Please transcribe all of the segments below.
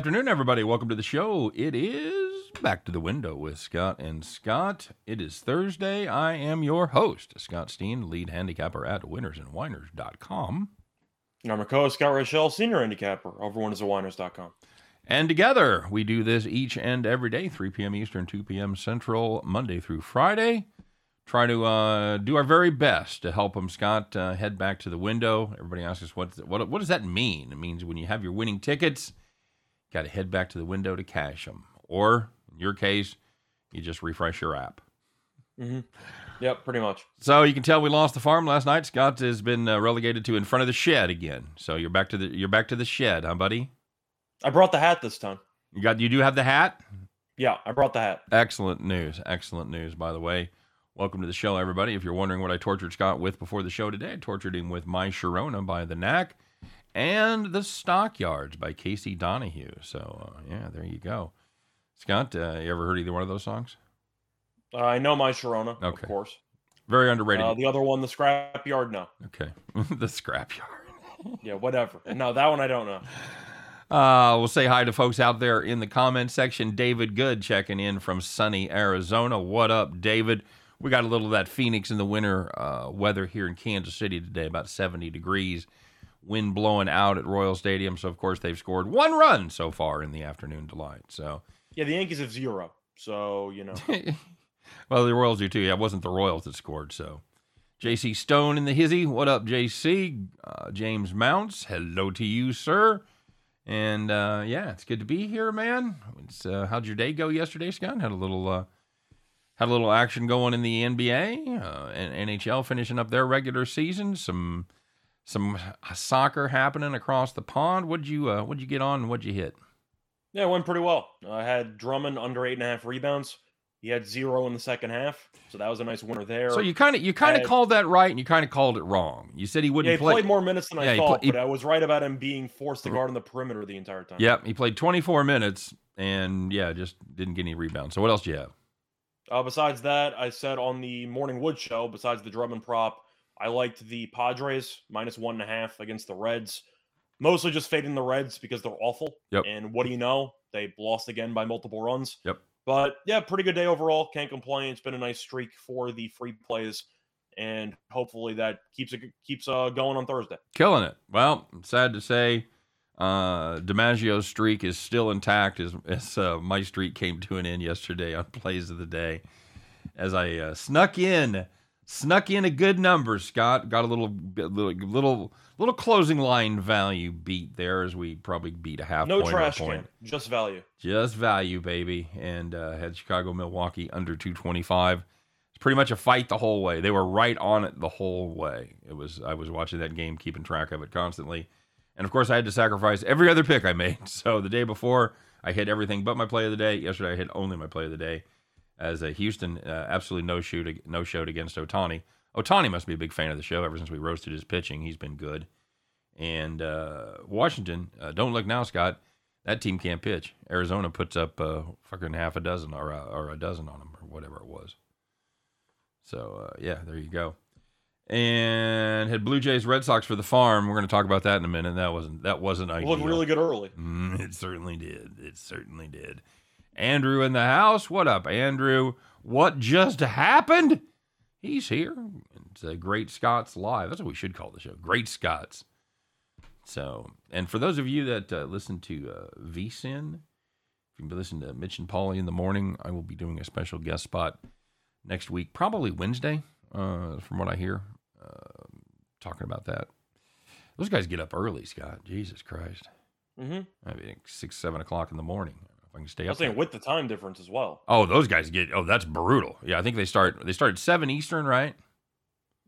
good afternoon, everybody. Welcome to the show. It is Back to the Window with Scott and Scott. It is Thursday. I am your host, Scott Steen, lead handicapper at winnersandwhiners.com. And I'm your co-host, Scott Rochelle, senior handicapper over winnersandwhiners.com. And together, we do this each and every day, 3 p.m. Eastern, 2 p.m. Central, Monday through Friday. Try to uh, do our very best to help them, Scott, uh, head back to the window. Everybody asks us, what, what, what does that mean? It means when you have your winning tickets, got to head back to the window to cash them. Or, in your case, you just refresh your app. Mm-hmm. Yep, pretty much. So you can tell we lost the farm last night. Scott has been uh, relegated to in front of the shed again. So you're back to the you're back to the shed, huh, buddy? I brought the hat this time. You got you do have the hat? Yeah, I brought the hat. Excellent news. Excellent news, by the way. Welcome to the show, everybody. If you're wondering what I tortured Scott with before the show today, I tortured him with My Sharona by the Knack and The Stockyards by Casey Donahew. So, uh, yeah, there you go. Scott, uh, you ever heard either one of those songs? Uh, I know My Sharona, Okay. of course. Very underrated. Uh, the other one, The Scrapyard, no. okay. the Scrapyard. Yeah, whatever. No, that one I don't know. Uh, we'll say hi to folks out there in the comment section. David Good checking in from sunny Arizona. What up, David? We got a little of that Phoenix in the winter uh, weather here in Kansas City today, about 70 degrees. Wind blowing out at Royal Stadium. So, of course, they've scored one run so far in the afternoon delight. So, Yeah, the Yankees have zero. So, you know. well, the Royals do too. Yeah, it wasn't the Royals that scored. So, JC Stone in the hizzy. What up, JC? Uh, James Mounts. Hello to you, sir. And uh, yeah, it's good to be here, man. It's, uh, how'd your day go yesterday, Scott? Had a little uh, had a little action going in the NBA uh, and NHL finishing up their regular season. Some some soccer happening across the pond. What'd you uh, what'd you get on? and What'd you hit? Yeah, it went pretty well. I had Drummond under eight and a half rebounds. He had zero in the second half. So that was a nice winner there. So you kind of you kind of called that right, and you kind of called it wrong. You said he wouldn't he play. played more minutes than Yeah, I thought, pla- he- but I was right about him being forced to guard on the perimeter the entire time. Yep, he played 24 minutes, and yeah, just didn't get any rebounds. So what else do you have? Uh, besides that, I said on the Morning Wood show, besides the Drummond prop, I liked the Padres minus one and a half against the Reds. Mostly just fading the Reds because they're awful. Yep. And what do you know? They lost again by multiple runs. Yep. But yeah, pretty good day overall. Can't complain. It's been a nice streak for the free plays, and hopefully that keeps it keeps uh, going on Thursday. Killing it. Well, sad to say, uh, DiMaggio's streak is still intact as, as uh, my streak came to an end yesterday on plays of the day. As I uh, snuck in, snuck in a good number, Scott got a little, little, little, little closing line value beat there as we probably beat a half No point trash point. can, just value. just value, baby, and uh, had Chicago Milwaukee under 225. It's pretty much a fight the whole way. They were right on it the whole way. It was I was watching that game, keeping track of it constantly, and of course I had to sacrifice every other pick I made. So the day before I hit everything but my play of the day. Yesterday I hit only my play of the day, as a Houston uh, absolutely no shoot no showed against Ohtani. Ohtani must be a big fan of the show ever since we roasted his pitching. He's been good. And uh, Washington, uh, don't look now, Scott. That team can't pitch. Arizona puts up uh, fucking half a dozen or a, or a dozen on them or whatever it was. So uh, yeah, there you go. And had Blue Jays Red Sox for the farm. We're going to talk about that in a minute. That wasn't that wasn't ideal. looked really good early. Mm, it certainly did. It certainly did. Andrew in the house. What up, Andrew? What just happened? He's here. It's a Great Scots Live. That's what we should call the show. Great Scots. So, and for those of you that uh, listen to uh, VSIN, if you listen to Mitch and Pauly in the morning, I will be doing a special guest spot next week, probably Wednesday, uh, from what I hear, uh, talking about that. Those guys get up early, Scott. Jesus Christ. hmm I mean, six, seven o'clock in the morning. If I can stay I up. was saying there. with the time difference as well. Oh, those guys get. Oh, that's brutal. Yeah, I think they start. They start at seven Eastern, right?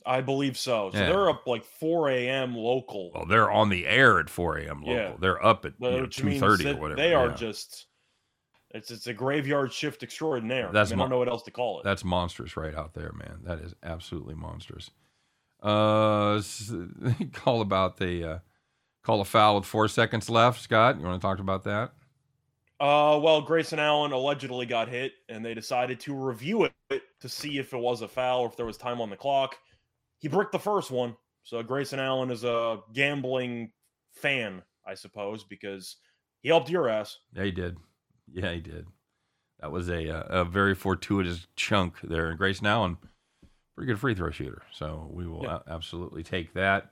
I believe so. So Yeah. they're up like 4 a.m. local. Well, they're on the air at four a.m. local. Yeah. They're up at you know, which two thirty or whatever. They are Yeah. just it's it's a graveyard shift extraordinaire. That's I, mean, I don't know what else to call it. That's monstrous right out there, man. That is absolutely monstrous. Uh, call about the uh, call a foul with four seconds left. Scott, you want to talk about that? Uh, well, Grayson Allen allegedly got hit, and they decided to review it to see if it was a foul or if there was time on the clock. He bricked the first one, so Grayson Allen is a gambling fan, I suppose, because He helped your ass. Yeah, he did. Yeah, he did. That was a uh, a very fortuitous chunk there. And now and pretty good free throw shooter. So we will Yeah. a- absolutely take that.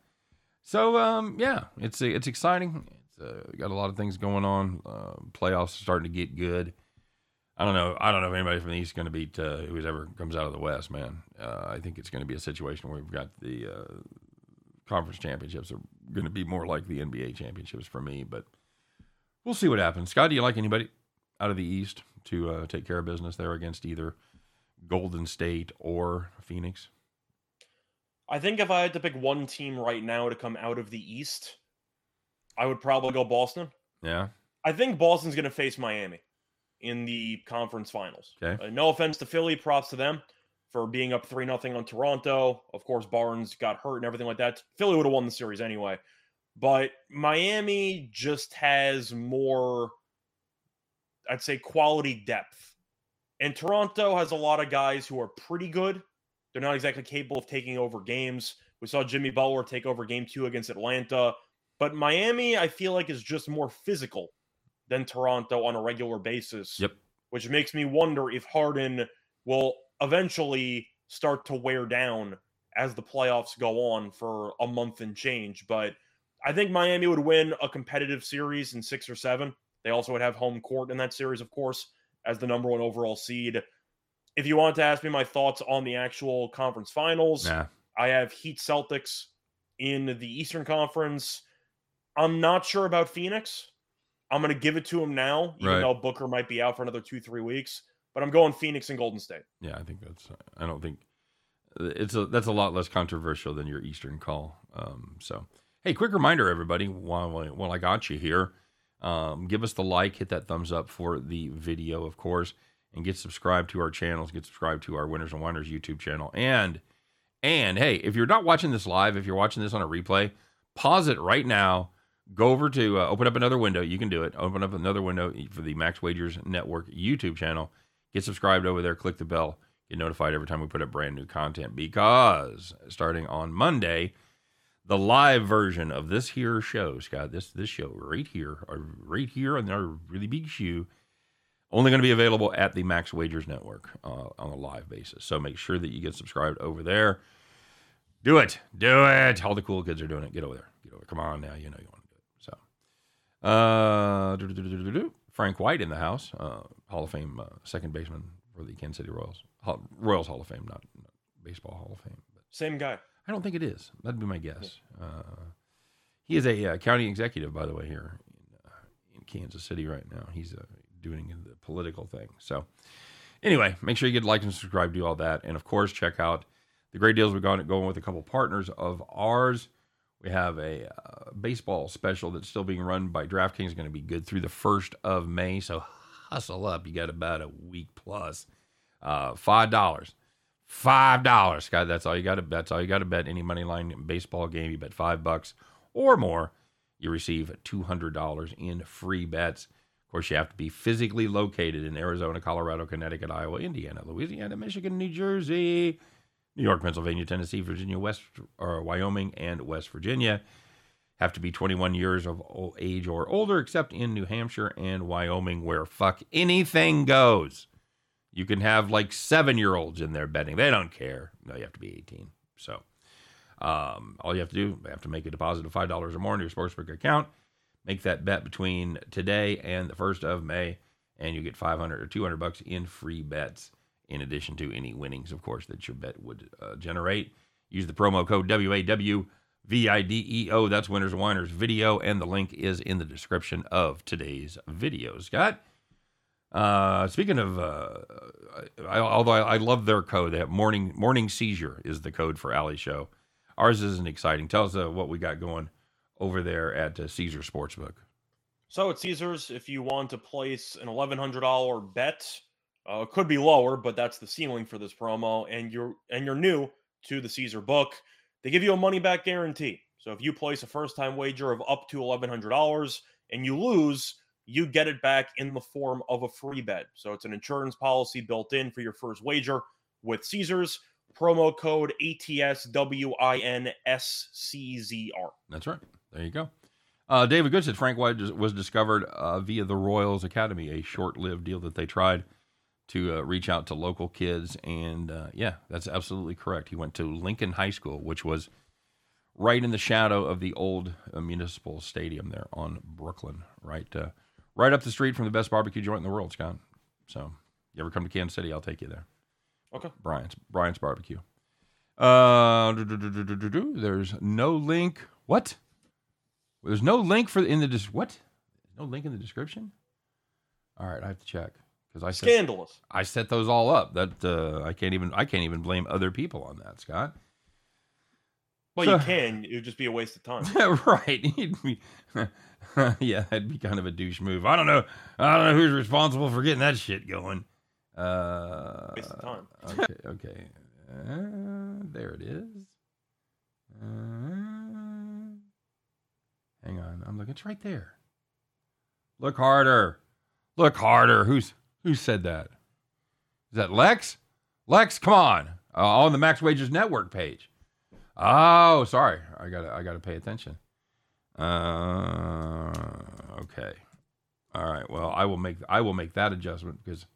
So um, yeah, it's it's exciting. Uh, got a lot of things going on. Uh, playoffs are starting to get good. I don't know. I don't know if anybody from the East is going to beat uh, whoever comes out of the West, man. Uh, I think it's going to be a situation where we've got the uh, conference championships are going to be more like the NBA championships for me, but we'll see what happens. Scott, do you like anybody out of the East to uh, take care of business there against either Golden State or Phoenix? I think if I had to pick one team right now to come out of the East, I would probably go Boston. Yeah. I think Boston's going to face Miami in the conference finals. Okay. Uh, no offense to Philly, props to them for being up 3 nothing on Toronto. Of course, Barnes got hurt and everything like that. Philly would have won the series anyway. But Miami just has more, I'd say, quality depth. And Toronto has a lot of guys who are pretty good. They're not exactly capable of taking over games. We saw Jimmy Butler take over game two against Atlanta. But Miami, I feel like, is just more physical than Toronto on a regular basis. Yep. Which makes me wonder if Harden will eventually start to wear down as the playoffs go on for a month and change. But I think Miami would win a competitive series in six or seven. They also would have home court in that series, of course, as the number one overall seed. If you want to ask me my thoughts on the actual conference finals, Nah. I have Heat Celtics in the Eastern Conference. I'm not sure about Phoenix. I'm going to give it to him now, even Right. though Booker might be out for another two, three weeks. But I'm going Phoenix and Golden State. Yeah, I think that's. I don't think it's a that's a lot less controversial than your Eastern call. Um, so, hey, quick reminder, everybody, while while I got you here, um, give us the like, hit that thumbs up for the video, of course, and get subscribed to our channels. Get subscribed to our Winners and Whiners YouTube channel, and and hey, if you're not watching this live, if you're watching this on a replay, pause it right now. Go over to uh, open up another window. You can do it. Open up another window for the Max Wagers Network YouTube channel. Get subscribed over there. Click the bell. Get notified every time we put up brand new content. Because starting on Monday, the live version of this here show, Scott, this this show right here, right here on our really big shoe, only going to be available at the Max Wagers Network uh, on a live basis. So make sure that you get subscribed over there. Do it. Do it. All the cool kids are doing it. Get over there. Get over. Come on now. You know you want uh. Frank White in the house, uh, Hall of Fame uh, second baseman for the Kansas City Royals. Hall, Royals Hall of Fame, not, not Baseball Hall of Fame. But Same guy. I don't think it is. That'd be my guess. Uh, he is a uh, county executive, by the way, here in, uh, in Kansas City right now. He's uh, doing the political thing. So, anyway, make sure you get like and subscribe, do all that, and of course, check out the great deals we've gone going with a couple partners of ours. We have a uh, baseball special that's still being run by DraftKings, going to be good through the first of May. So hustle up. You got about a week plus. Uh, five dollars. Five dollars, Scott. That's all you got to. Bet. That's all you got to bet. Any money line baseball game, you bet five bucks or more, you receive two hundred dollars in free bets. Of course, you have to be physically located in Arizona, Colorado, Connecticut, Iowa, Indiana, Louisiana, Michigan, New Jersey, New York, Pennsylvania, Tennessee, Virginia, West or Wyoming, and West Virginia. Have to be 21 years of age or older, except in New Hampshire and Wyoming, where fuck anything goes. You can have like seven year olds in there betting. They don't care. No, you have to be 18. So um, all you have to do, you have to make a deposit of $5 or more into your sportsbook account. Make that bet between today and the 1st of May, and you get 500 or 200 bucks in free bets, in addition to any winnings, of course, that your bet would uh, generate. Use the promo code WAWVIDEO. That's Winners and Whiners video, and the link is in the description of today's video. Scott, uh, speaking of, uh, I, although I, I love their code, have morning morning seizure is the code for Alley Show. Ours isn't exciting. Tell us uh, what we got going over there at uh, Caesar Sportsbook. So at Caesars, if you want to place an $1,100 bet, uh, could be lower, but that's the ceiling for this promo. And you're and you're new to the Caesar book, they give you a money back guarantee. So if you place a first time wager of up to $1,100 and you lose, you get it back in the form of a free bet. So it's an insurance policy built in for your first wager with Caesars. Promo code ATSWINSCZR. That's right. There you go. Uh, David Good said Frank White was discovered uh, via the Royals Academy, a short-lived deal that they tried to uh, reach out to local kids. And uh, yeah, that's absolutely correct. He went to Lincoln High School, which was right in the shadow of the old uh, municipal stadium there on Brooklyn, right, uh, right up the street from the best barbecue joint in the world, Scott. So, you ever come to Kansas City, I'll take you there. Okay. Brian's Brian's barbecue. Uh, there's no link. What? There's no link for in the dis- what? No link in the description. All right, I have to check because I set, scandalous. I set those all up. That uh, I can't even I can't even blame other people on that, Scott. Well, so, you can. It would just be a waste of time. right. yeah, that'd be kind of a douche move. I don't know. I don't know who's responsible for getting that shit going. Uh, waste of time. okay. Okay. Uh, there it is. Uh, hang on. I'm looking. It's right there. Look harder. Look harder. Who's who said that? Is that Lex? Lex, come on. Uh, on the Max Wagers Network page. Oh, sorry. I gotta I gotta pay attention. Uh, okay. All right. Well, I will make I will make that adjustment because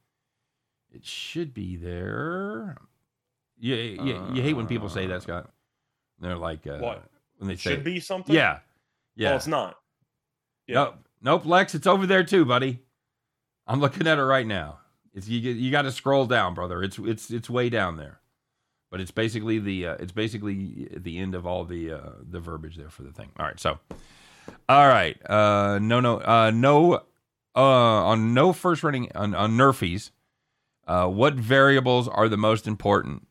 it should be there. You, you, you hate when people say that, Scott. They're like, uh, what? When they it say, should be something. Yeah, yeah. Well, it's not. Yeah. Nope, nope, Lex. It's over there too, buddy. I'm looking at it right now. It's you. You got to scroll down, brother. It's it's it's way down there, but it's basically the uh, it's basically the end of all the uh, the verbiage there for the thing. All right, so, all right, uh, no, no, uh, no, uh, on no first running on on Nerfies. Uh, what variables are the most important?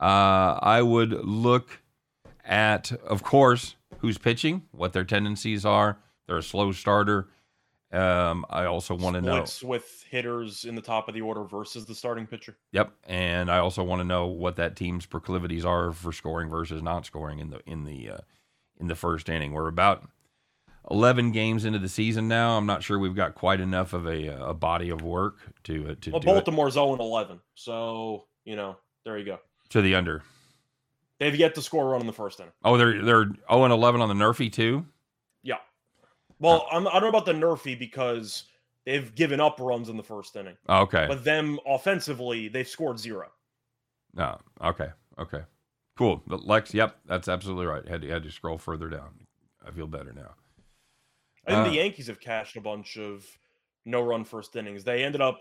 Uh, I would look at, of course, who's pitching, what their tendencies are. They're a slow starter. Um, I also want to know with hitters in the top of the order versus the starting pitcher. Yep, and I also want to know what that team's proclivities are for scoring versus not scoring in the in the uh, in the first inning. We're about eleven games into the season now. I'm not sure we've got quite enough of a, a body of work to uh, to. Well, Baltimore's zero and eleven, so you know there you go to the under. They've yet to score a run in the first inning. Oh, they're they're zero oh and eleven on the Nerfy too. Well, I'm, I don't know about the Nerfy because they've given up runs in the first inning. Okay. But them offensively, they've scored zero. No. Oh, okay. Okay. Cool. But Lex, yep, that's absolutely right. Had to, had to scroll further down. I feel better now. I think uh, the Yankees have cashed a bunch of no run first innings. They ended up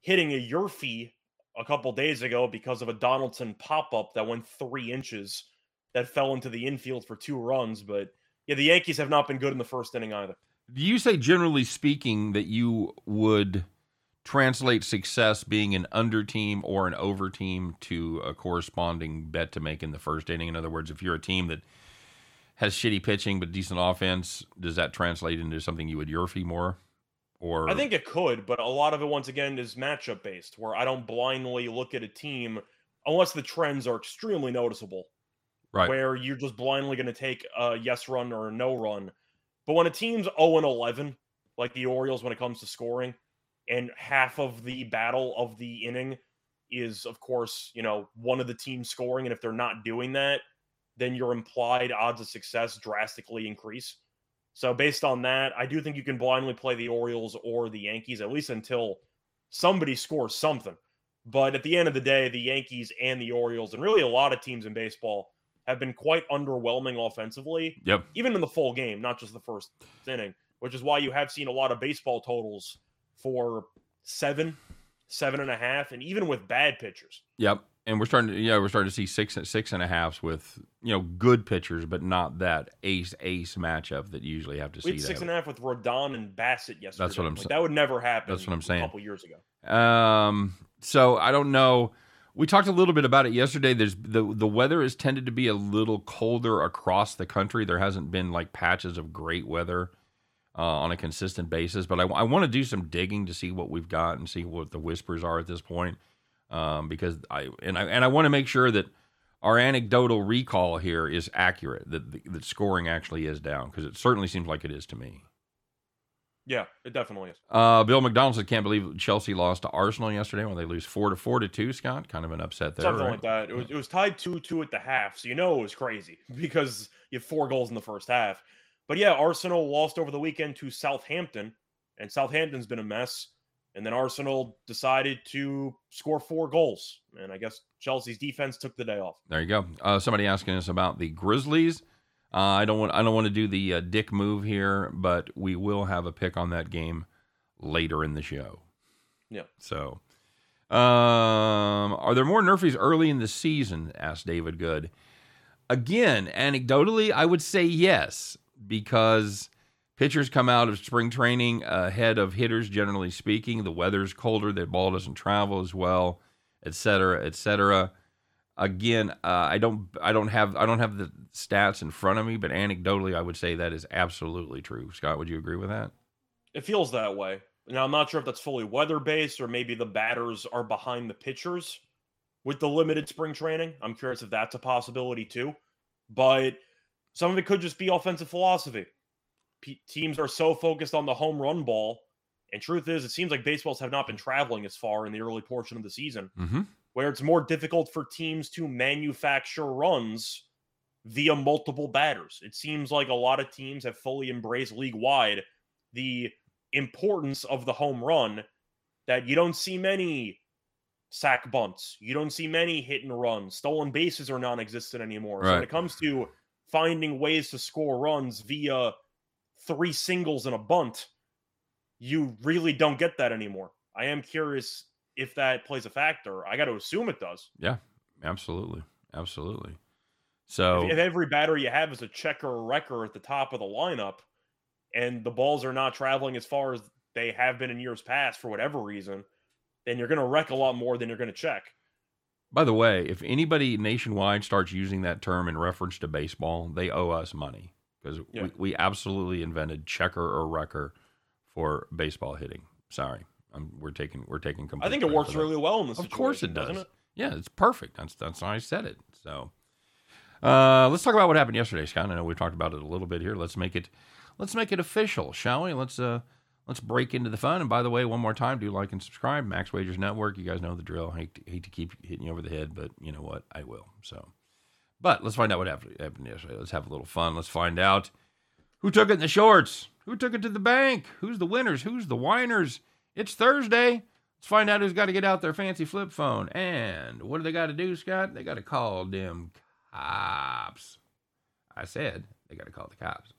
hitting a Yurfee a couple days ago because of a Donaldson pop up that went three inches that fell into the infield for two runs. But yeah, the Yankees have not been good in the first inning either. Do you say, generally speaking, that you would translate success being an under team or an over team to a corresponding bet to make in the first inning? In other words, if you're a team that has shitty pitching but decent offense, does that translate into something you would Yurfee more? Or I think it could, but a lot of it once again is matchup based, where I don't blindly look at a team unless the trends are extremely noticeable. Right. Where you're just blindly going to take a yes run or a no run. But when a team's 0 and 11, like the Orioles when it comes to scoring, and half of the battle of the inning is, of course, you know, one of the teams scoring. And if they're not doing that, then your implied odds of success drastically increase. So based on that, I do think you can blindly play the Orioles or the Yankees at least until somebody scores something. But at the end of the day, the Yankees and the Orioles and really a lot of teams in baseball have been quite underwhelming offensively. Yep. Even in the full game, not just the first inning, which is why you have seen a lot of baseball totals for seven, seven and a half, and even with bad pitchers. Yep and we're starting to yeah we're starting to see six and six and a halves with you know good pitchers, but not that ace ace matchup that you usually have to we see. Six and a half with Rodon and Bassitt yesterday. That's what I'm like, saying. That would never happen. That's what I'm saying. A couple years ago. Um. So I don't know. We talked a little bit about it yesterday. There's the the weather has tended to be a little colder across the country. There hasn't been like patches of great weather. Uh, on a consistent basis, but I, I want to do some digging to see what we've got and see what the whispers are at this point um, because I and I and I want to make sure that our anecdotal recall here is accurate. That that scoring actually is down because it certainly seems like it is to me. Yeah, it definitely is. Uh, Bill McDonald said, "Can't believe Chelsea lost to Arsenal yesterday when they lose four to four to two." Scott, kind of an upset there. Something right? like that. It was it was tied two two at the half, so you know it was crazy because you have four goals in the first half. But yeah, Arsenal lost over the weekend to Southampton, and Southampton's been a mess. And then Arsenal decided to score four goals. And I guess Chelsea's defense took the day off. There you go. Uh, somebody asking us about the Grizzlies. Uh, I don't want I don't want to do the uh, dick move here, but we will have a pick on that game later in the show. Yeah. So, um, are there more Nerfies early in the season? Asked David Good. Again, anecdotally, I would say yes because pitchers come out of spring training ahead of hitters. Generally speaking, the weather's colder, the ball doesn't travel as well, et cetera, et cetera. Again, uh, I don't, I don't have, I don't have the stats in front of me, but anecdotally, I would say that is absolutely true. Scott, would you agree with that? It feels that way. Now, I'm not sure if that's fully weather based or maybe the batters are behind the pitchers with the limited spring training. I'm curious if that's a possibility too. But some of it could just be offensive philosophy. P- teams are so focused on the home run ball. And truth is, it seems like baseballs have not been traveling as far in the early portion of the season, Mm-hmm. Where it's more difficult for teams to manufacture runs via multiple batters. It seems like a lot of teams have fully embraced league wide the importance of the home run that you don't see many sack bunts. You don't see many hit and runs. Stolen bases are non existent anymore. So when it comes to finding ways to score runs via three singles and a bunt, you really don't get that anymore. I am curious if that plays a factor. I got to assume it does. Yeah, absolutely, absolutely. So If, if every batter you have is a checker or wrecker at the top of the lineup, and the balls are not traveling as far as they have been in years past for whatever reason, then you're going to wreck a lot more than you're going to check. By the way, if anybody nationwide starts using that term in reference to baseball, they owe us money because Yeah. we, we absolutely invented checker or wrecker for baseball hitting. Sorry, I'm, we're taking we're taking. I think it works really well in this Of course it does. it? Yeah, it's perfect. That's that's how I said it. So, uh, let's talk about what happened yesterday, Scott. I know we talked about it a little bit here. Let's make it let's make it official, shall we? Let's uh let's break into the fun. And by the way, one more time, do like and subscribe. Max Wagers Network. You guys know the drill. hate to, hate to keep hitting you over the head, but you know what? I will. So, but let's find out what happened, happened yesterday. Let's have a little fun. Let's find out who took it in the shorts. Who took it to the bank? Who's the winners? Who's the whiners? It's Thursday. Let's find out who's got to get out their fancy flip phone. And what do they got to do, Scott? They got to call them cops. I said they got to call the cops.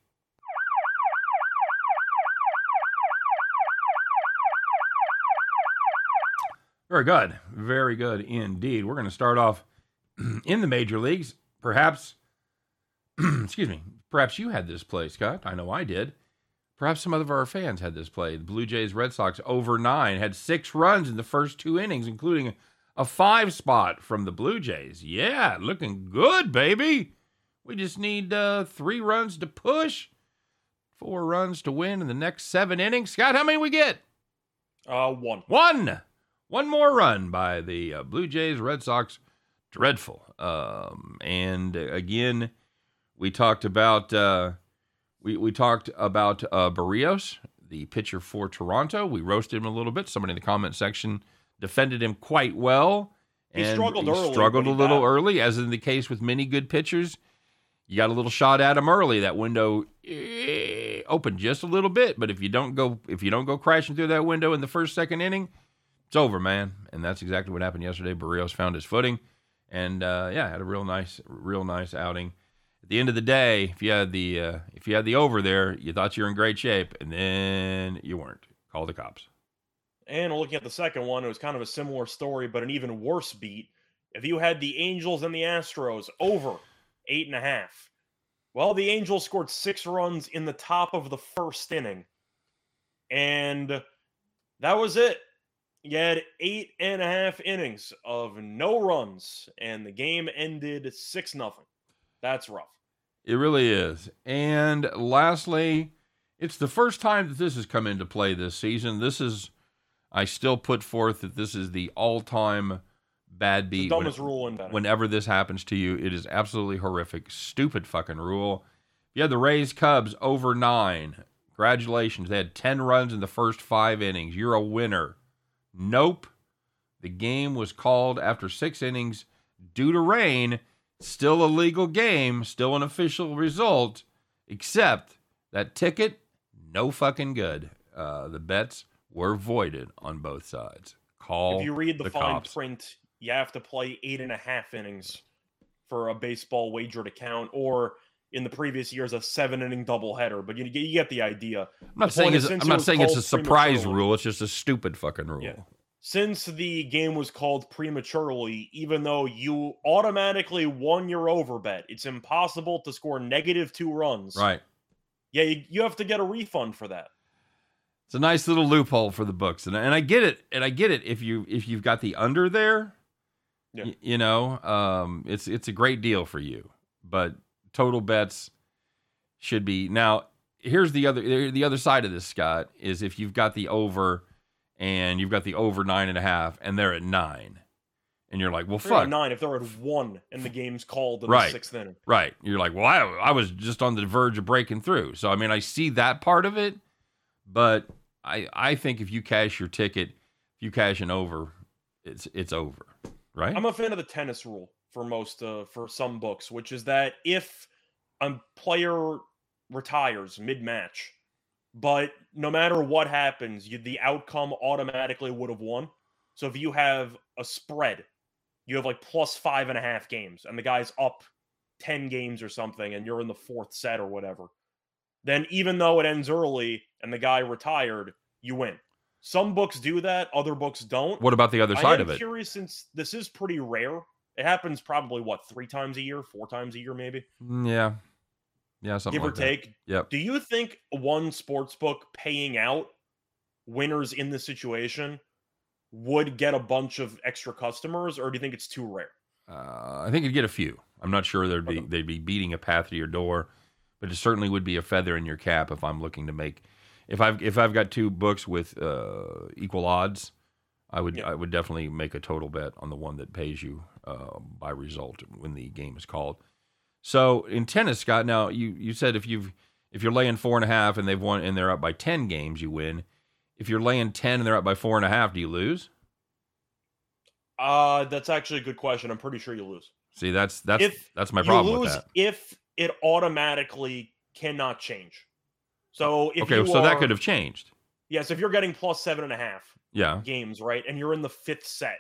Very good. Very good indeed. We're going to start off in the major leagues. Perhaps, excuse me, perhaps you had this play, Scott. I know I did. Perhaps some of our fans had this play. The Blue Jays Red Sox over nine had six runs in the first two innings, including a five spot from the Blue Jays. Yeah, looking good, baby. We just need uh, three runs to push, four runs to win in the next seven innings. Scott, how many we get? Uh, one. One. One more run by the uh, Blue Jays, Red Sox. Dreadful. Um, and again, we talked about uh, we we talked about uh, Berrios, the pitcher for Toronto. We roasted him a little bit. Somebody in the comment section defended him quite well. He and struggled early, Struggled a little battled. early, as in the case with many good pitchers. You got a little shot at him early. That window eh, opened just a little bit, but if you don't go if you don't go crashing through that window in the first second inning, it's over, man. And that's exactly what happened yesterday. Berrios found his footing, and uh, yeah, had a real nice, real nice outing. The end of the day, if you had the uh, if you had the over there, you thought you were in great shape, and then you weren't. Call the cops. And looking at the second one, it was kind of a similar story, but an even worse beat. If you had the Angels and the Astros over eight and a half, well, the Angels scored six runs in the top of the first inning. And that was it. You had eight and a half innings of no runs, and the game ended six nothing. That's rough. It really is. And lastly, it's the first time that this has come into play this season. This is, I still put forth that this is the all-time bad The beat. when- dumbest rule in betting. whenever this happens to you. It is absolutely horrific. Stupid fucking rule. You had the Rays Cubs over nine. Congratulations. They had 10 runs in the first five innings. You're a winner. Nope. The game was called after six innings due to rain. Still a legal game, still an official result, except That ticket, no fucking good. Uh, the bets were voided on both sides. Call if you read the, the fine cops. print, you have to play eight and a half innings for a baseball wager to count, or in the previous years, a seven inning doubleheader. But you, you get the idea. I'm not the saying it's, I'm not saying it's a surprise rule. It's just a stupid fucking rule. Yeah. Since the game was called prematurely, even though you automatically won your over bet, it's impossible to score negative two runs. Right. Yeah, you, you have to get a refund for that. It's a nice little loophole for the books, and and I get it, and I get it. If you if you've got the under there, Yeah. y- you know, um, it's it's a great deal for you. But total bets should be now. Here's the other the other side of this, Scott, is if you've got the over, and you've got the over nine and a half, and they're at nine, and you're like, well, They're at fuck, nine if they're at one and the game's called in Right. the sixth inning. Right. You're like, well, I, I was just on the verge of breaking through. So, I mean, I see that part of it, but I, I think if you cash your ticket, if you cash an over, it's, it's over. Right. I'm a fan of the tennis rule for most uh, for some books, which is that if a player retires mid-match, but no matter what happens, you, the outcome automatically would have won. So if you have a spread, you have like plus five and a half games, and the guy's up ten games or something, and you're in the fourth set or whatever. Then even though it ends early and the guy retired, you win. Some books do that, other books don't. what about the other side of it? I'm curious since this is pretty rare. It happens probably what three times a year, four times a year, maybe, Mm, Yeah. Yeah. Something give or like that. take. Yep. Do you think one sports book paying out winners in this situation would get a bunch of extra customers, or do you think it's too rare? Uh, I think you'd get a few. I'm not sure there'd be Okay. they'd be beating a path to your door, but it certainly would be a feather in your cap if I'm looking to make if I've if I've got two books with uh, equal odds, I would Yeah. I would definitely make a total bet on the one that pays you uh, by result when the game is called. So in tennis, Scott, now you you said if you've if you're laying four and a half and they've won and they're up by ten games, you win. If you're laying ten and they're up by four and a half, do you lose? Uh that's actually a good question. I'm pretty sure you lose. See, that's that's If that's my you problem lose with that. if it automatically cannot change. So if okay, so that could have changed. yes, if you're getting plus seven and a half Yeah. games, right, and you're in the fifth set,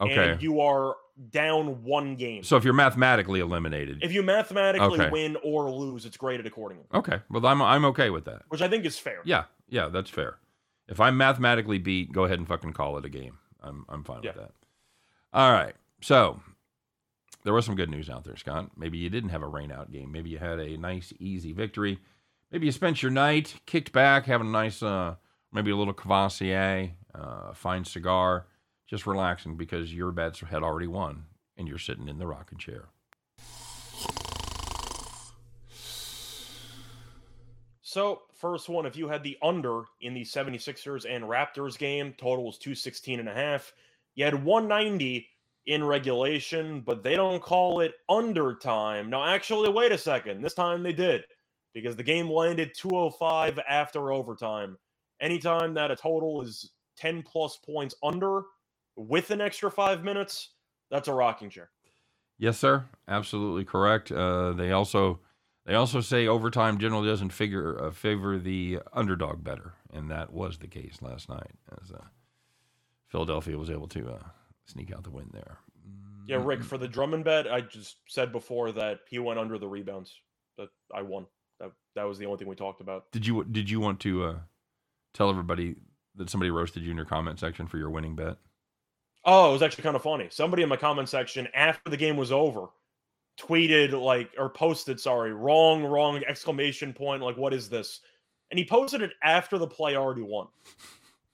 Okay. and you are down one game. So if you're mathematically eliminated, if you mathematically Okay. win or lose, it's graded accordingly, okay. Well, I'm I'm okay with that. which I think is fair. Yeah, yeah, that's fair. If I'm mathematically beat, go ahead and fucking call it a game. I'm I'm fine Yeah. with that. All right. So there was some good news out there, Scott. Maybe you didn't have a rain out game. Maybe you had a nice, easy victory. Maybe you spent your night kicked back, having a nice, uh, maybe a little Courvoisier, uh, fine cigar, just relaxing because your bets had already won and you're sitting in the rocking chair. So, first one, if you had the under in the 76ers and Raptors game, total was 216 and a half. You had 190 in regulation, but they don't call it under time. Now, actually, wait a second. This time they did because the game landed 205 after overtime. Anytime that a total is 10 plus points under with an extra five minutes, that's a rocking chair. Yes, sir. Absolutely correct. Uh, they also they also say overtime generally doesn't figure uh, favor the underdog better, and that was the case last night as uh, Philadelphia was able to uh, sneak out the win there. Yeah, Rick, for the Drummond bet, I just said before that he went under the rebounds. That I won. That that was the only thing we talked about. Did you did you want to uh, tell everybody that somebody roasted you in your comment section for your winning bet? Oh, it was actually kind of funny. Somebody in my comment section after the game was over tweeted like or posted, sorry, wrong, wrong exclamation point, like what is this? And he posted it after the play already won.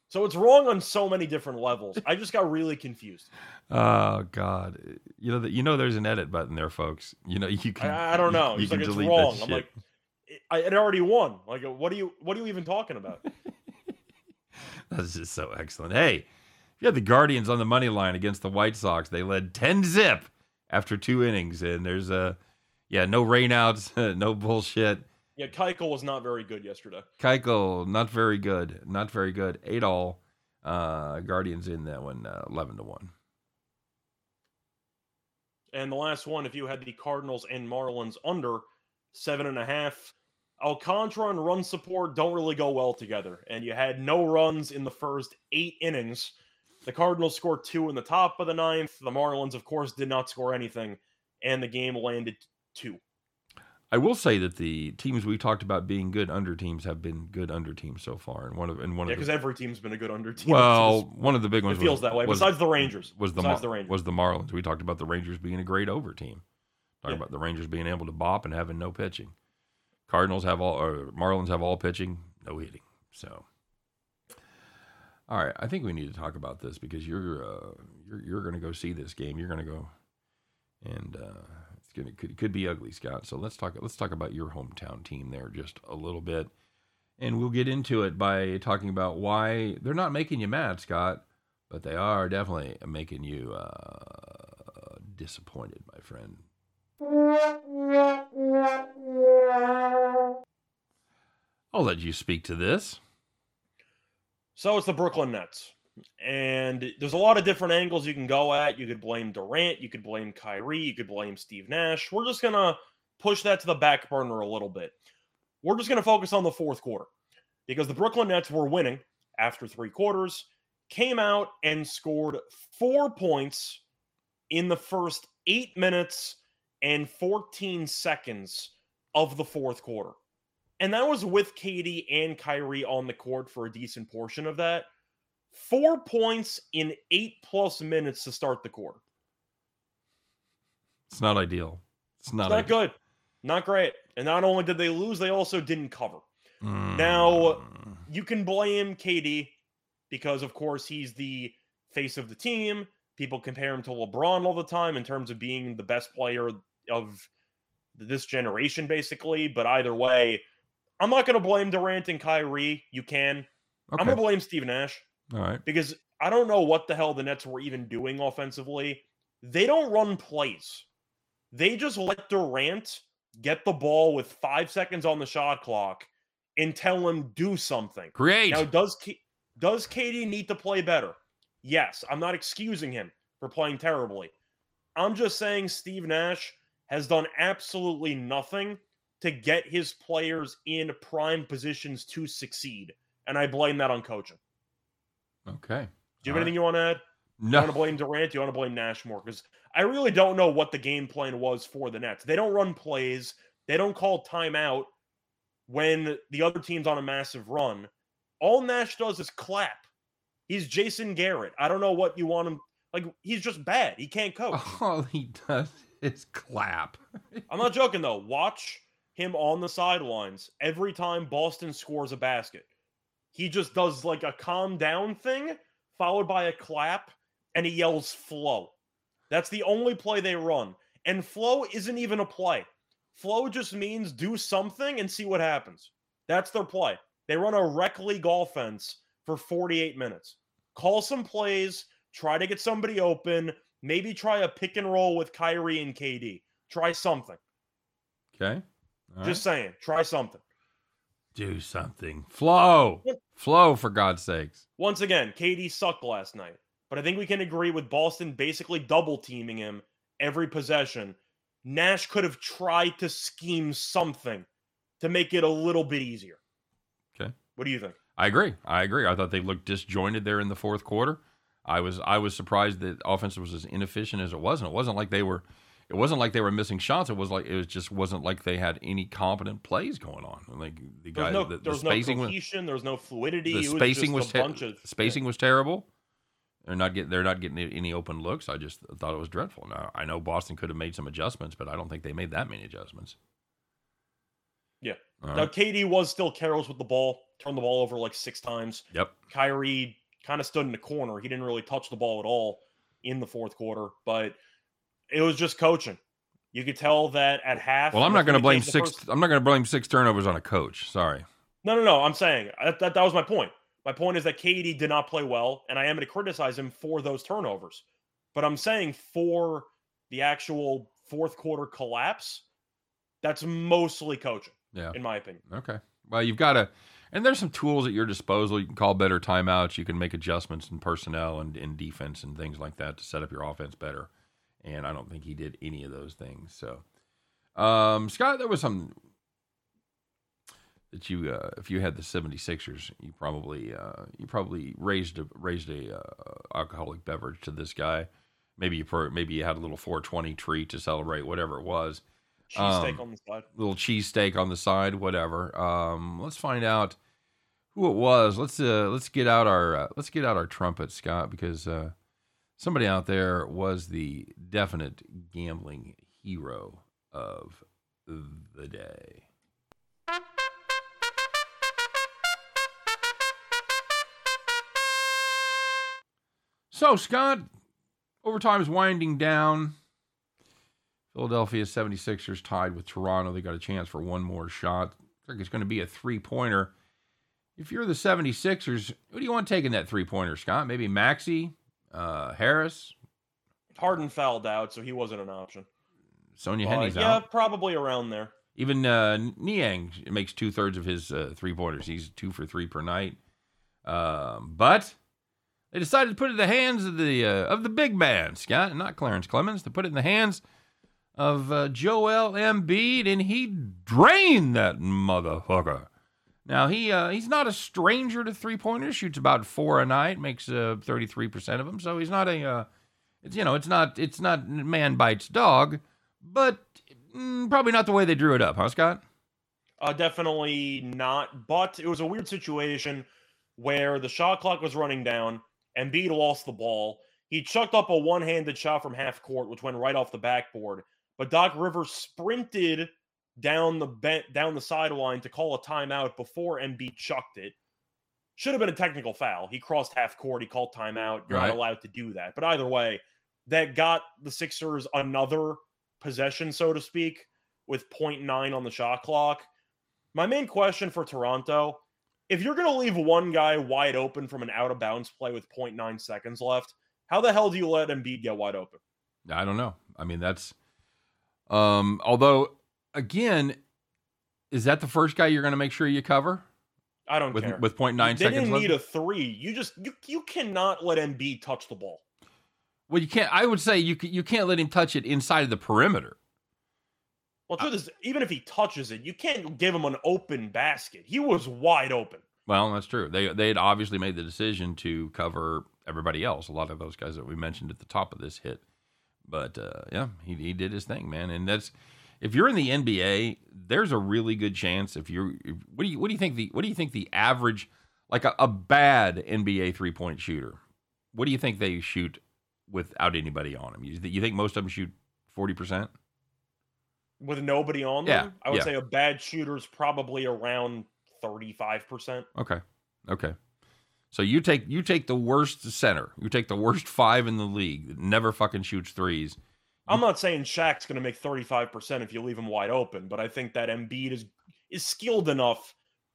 So it's wrong on so many different levels. I just got really confused. Oh God! You know that you know there's an edit button there, folks. You know you can. I, I don't know. You, He's can like, it's wrong. I'm like, it, I, it already won. Like, what are you? What are you even talking about? That's just so excellent. Hey, you had the Guardians on the money line against the White Sox, they led 10 zip after two innings. And there's a, yeah, no rainouts, no bullshit. Yeah, Keuchel was not very good yesterday. Keuchel, not very good. Not very good. Eight all. Uh, Guardians in that one, uh, 11 to 1. And the last one, if you had the Cardinals and Marlins under seven and a half, Alcantara and run support don't really go well together. And you had no runs in the first eight innings. The Cardinals scored two in the top of the ninth. The Marlins, of course, did not score anything, and the game landed two. I will say that the teams we talked about being good under teams have been good under teams so far, and one of and one Yeah, because every team's been a good under team. well, one of the big ones. it feels was, that way. was, Besides the Rangers, was the, Mar- the Rangers. was the Marlins. We talked about the Rangers being a great over team. Talking Yeah. about the Rangers being able to bop and having no pitching. Cardinals have all, or Marlins have all pitching, no hitting. So, all right, I think we need to talk about this because you're uh, you're you're going to go see this game. You're going to go, and uh, it's going to could could be ugly, Scott. So let's talk let's talk about your hometown team there just a little bit, and we'll get into it by talking about why they're not making you mad, Scott, but they are definitely making you uh, disappointed, my friend. I'll let you speak to this. So it's the Brooklyn Nets. And there's a lot of different angles you can go at. You could blame Durant, you could blame Kyrie, you could blame Steve Nash. We're just going to push that to the back burner a little bit. We're just going to focus on the fourth quarter because the Brooklyn Nets were winning after three quarters, came out and scored four points in the first eight minutes and 14 seconds of the fourth quarter. And that was with KD and Kyrie on the court for a decent portion of that. Four points in eight plus minutes to start the quarter. It's not ideal. It's not, It's not good. Not great. And not only did they lose, they also didn't cover. Mm. Now- You can blame KD because, of course, he's the face of the team. People compare him to LeBron all the time in terms of being the best player of this generation, basically. But either way, I'm not going to blame Durant and Kyrie. You can. okay. I'm going to blame Steve Nash. All right. because I don't know what the hell the Nets were even doing offensively. They don't run plays. They just let Durant get the ball with five seconds on the shot clock and tell him do something. Create. Now, does K- does KD need to play better? Yes, I'm not excusing him for playing terribly. I'm just saying Steve Nash has done absolutely nothing to get his players in prime positions to succeed, and I blame that on coaching. okay. Do you have All anything you want to add? Do you No. want to blame Durant? Do you want to blame Nash more? Because I really don't know what the game plan was for the Nets. They don't run plays. They don't call timeout when the other team's on a massive run. All Nash does is clap. He's Jason Garrett. I don't know what you want him. Like he's just bad. He can't coach. All he does is clap. I'm not joking though. Watch him on the sidelines every time Boston scores a basket. He just does like a calm down thing followed by a clap and he yells flow. That's the only play they run. And flow isn't even a play. Flow just means do something and see what happens. That's their play. They run a rec league offense for 48 minutes. Call some plays, try to get somebody open, maybe try a pick and roll with Kyrie and KD. Try something. Okay. All Just saying, try something. do something. Flow. Flow for God's sakes. Once again, KD sucked last night, but I think we can agree with Boston basically double teaming him every possession. Nash could have tried to scheme something to make it a little bit easier. Okay. What do you think? I agree. I agree. I thought they looked disjointed there in the fourth quarter. I was I was surprised that offense was as inefficient as it was, and it wasn't like they were. It wasn't like they were missing shots. It was like it was just wasn't like they had any competent plays going on. Like the guy, was no, the, the there was no spacing was cohesion. There was no fluidity. the was spacing was a ter- bunch of spacing was terrible. They're not getting they're not getting any open looks. I just thought it was dreadful. Now I know Boston could have made some adjustments, but I don't think they made that many adjustments. Yeah. All Now right. KD was still careless with the ball, turned the ball over like six times. Yep. Kyrie kind of stood in the corner. He didn't really touch the ball at all in the fourth quarter, but it was just coaching. You could tell that at half. Well, I'm not going to blame six. first- I'm not going to blame six turnovers on a coach. Sorry. No, no, no. I'm saying uh, that, that that was my point. My point is that KD did not play well, and I am going to criticize him for those turnovers. But I'm saying for the actual fourth quarter collapse, that's mostly coaching, Yeah. in my opinion. Okay. Well, you've got to, and there's some tools at your disposal. You can call better timeouts. You can make adjustments in personnel and in defense and things like that to set up your offense better. And I don't think he did any of those things. So, um, Scott, there was some. that you uh, if you had the 76ers, you probably uh, you probably raised a raised a uh, alcoholic beverage to this guy. Maybe you per, maybe you had a little 420 treat to celebrate whatever it was. Cheesesteak Um, on the side. Little cheesesteak on the side, whatever. Um, let's find out who it was. Let's uh, let's get out our uh, let's get out our trumpet, Scott, because uh, somebody out there was the definite gambling hero of the day. So, Scott, overtime is winding down. Philadelphia 76ers tied with Toronto. They got a chance for one more shot. Looks it's going to be a three pointer. If you're the 76ers, who do you want taking that three pointer, Scott? Maybe Maxey, uh, Harris, Harden fouled out, so he wasn't an option. Sonia Uh, yeah, out. probably around there. Even uh, Niang makes two thirds of his uh, three pointers. He's two for three per night. Um, but they decided to put it in the hands of the uh, of the big man, Scott, and not Clarence Clemons. To put it in the hands of uh, Joel Embiid, and he drained that motherfucker. Now he uh, he's not a stranger to three pointers. Shoots about four a night, makes thirty three percent of them. So he's not a uh, it's you know it's not it's not man bites dog, but mm, probably not the way they drew it up, huh, Scott? Uh, definitely not. But it was a weird situation where the shot clock was running down. And Embiid lost the ball. He chucked up a one-handed shot from half court, which went right off the backboard. But Doc Rivers sprinted down the bent down the sideline to call a timeout before Embiid chucked it. Should have been a technical foul. He crossed half court. He called timeout. You're Right. not allowed to do that. But either way, that got the Sixers another possession, so to speak, with 0.9 on the shot clock. My main question for Toronto if you're going to leave one guy wide open from an out of bounds play with 0.9 seconds left, how the hell do you let Embiid get wide open? I don't know. I mean, that's um. Although, again, is that the first guy you're going to make sure you cover I don't with care. with point nine they seconds didn't left? need a three. You just you you cannot let Embiid touch the ball. well, you can't. I would say you you can't let him touch it inside of the perimeter. Well, truth is, even if he touches it, you can't give him an open basket. He was wide open. Well, that's true. They they had obviously made the decision to cover everybody else. A lot of those guys that we mentioned at the top of this hit, but uh, yeah, he he did his thing, man. And that's if you're in the NBA, there's a really good chance. If you're, what do you what do you think the what do you think the average like a, a bad NBA three point shooter? What do you think they shoot without anybody on them? You, you think most of them shoot forty percent? With nobody on Yeah, them, I would yeah. say a bad shooter's probably around 35%. Okay. Okay. So you take you take the worst center. You take the worst five in the league that never fucking shoots threes. I'm not saying Shaq's going to make 35% if you leave him wide open, but I think that Embiid is is skilled enough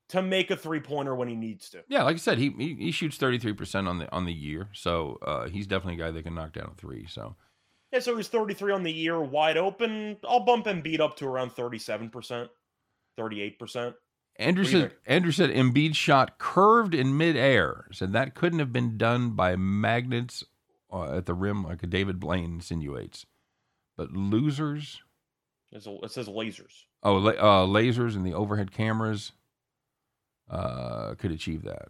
to make a three pointer when he needs to. Yeah, like I said, he he, he shoots thirty three percent on the on the year. So uh, he's definitely a guy that can knock down a three. So Yeah, so he's 33 on the year, wide open. I'll bump Embiid up to around 37%, 38%. Andrew What do you said Andrew said Embiid shot curved in midair. Said that couldn't have been done by magnets uh, at the rim like David Blaine insinuates. But losers, a- It says lasers. oh, la- uh, lasers and the overhead cameras uh, could achieve that.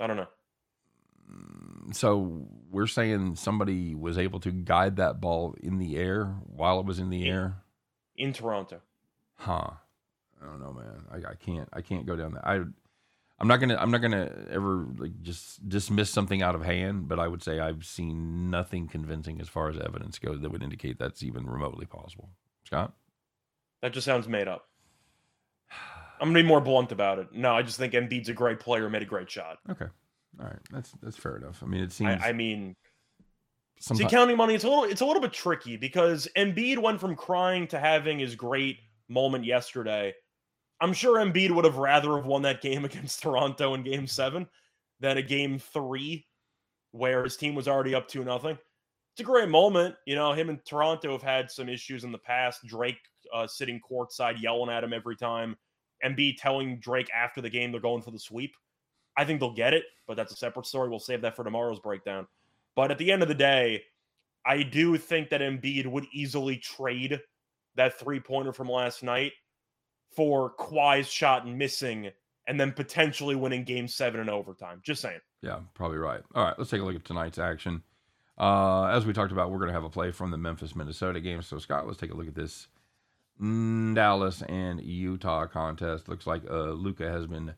I don't know. So we're saying somebody was able to guide that ball in the air while it was in the Yeah. air. In Toronto. Huh. I don't know, man. I, I can't. I can't go down that. I. I'm not gonna. I'm not gonna ever like just dismiss something out of hand. But I would say I've seen nothing convincing as far as evidence goes that would indicate that's even remotely possible. Scott. That just sounds made up. I'm gonna be more blunt about it. No, I just think Embiid's a great player, made a great shot. Okay. All right. That's that's fair enough. I mean, it seems. I, I mean, see, counting money, it's a little, it's a little bit tricky because Embiid went from crying to having his great moment yesterday. I'm sure Embiid would have rather have won that game against Toronto in Game Seven than a Game Three, where his team was already up two nothing. It's a great moment, you know. Him and Toronto have had some issues in the past. Drake uh, sitting courtside yelling at him every time. Embiid telling Drake after the game they're going for the sweep. I think they'll get it, but that's a separate story. We'll save that for tomorrow's breakdown. But at the end of the day, I do think that Embiid would easily trade that three pointer from last night for Kawhi's shot and missing and then potentially winning game seven in overtime. Just saying. Yeah, probably right. All right, let's take a look at tonight's action. Uh, as we talked about, we're going to have a play from the Memphis Minnesota game. So, Scott, let's take a look at this Dallas and Utah contest. Looks like uh, Luka has been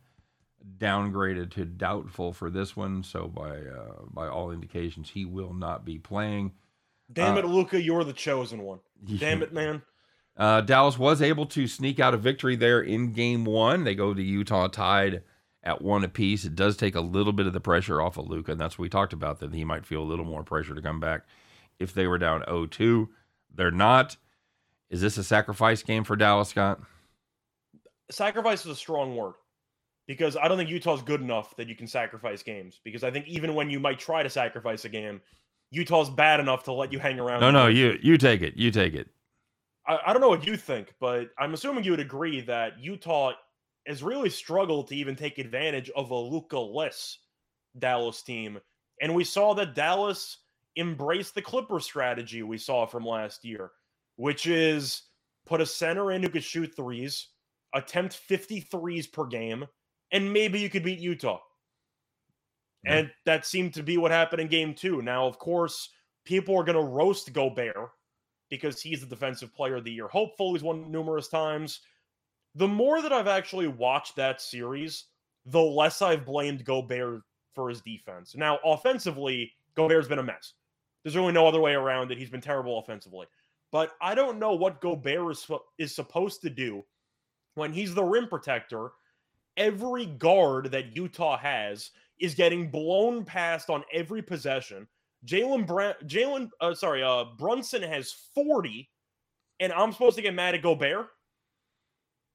downgraded to doubtful for this one. So, by uh, by all indications, he will not be playing. Damn it, Luka, you're the chosen one. Damn it, man. Uh, Dallas was able to sneak out a victory there in game one. They go to Utah tied at one apiece. It does take a little bit of the pressure off of Luka, and that's what we talked about that he might feel a little more pressure to come back if they were down 0-2. They're not. Is this a sacrifice game for Dallas, Scott? Sacrifice is a strong word because I don't think Utah's good enough that you can sacrifice games. Because I think even when you might try to sacrifice a game, Utah's bad enough to let you hang around. No, no, you you take it. You take it. I, I don't know what you think, but I'm assuming you would agree that Utah has really struggled to even take advantage of a Luka-less Dallas team. And we saw that Dallas embraced the Clipper strategy we saw from last year, which is put a center in who could shoot threes, attempt 50 threes per game, and maybe you could beat Utah. Yeah. And that seemed to be what happened in game two. Now, of course, people are going to roast Gobert because he's the defensive player of the year hopeful. He's won numerous times. The more that I've actually watched that series, the less I've blamed Gobert for his defense. Now, offensively, Gobert's been a mess. There's really no other way around it. He's been terrible offensively. But I don't know what Gobert is, is supposed to do when he's the rim protector. Every guard that Utah has is getting blown past on every possession. Jalen Brown, Jalen, uh, sorry, uh, Brunson has 40, and I'm supposed to get mad at Gobert.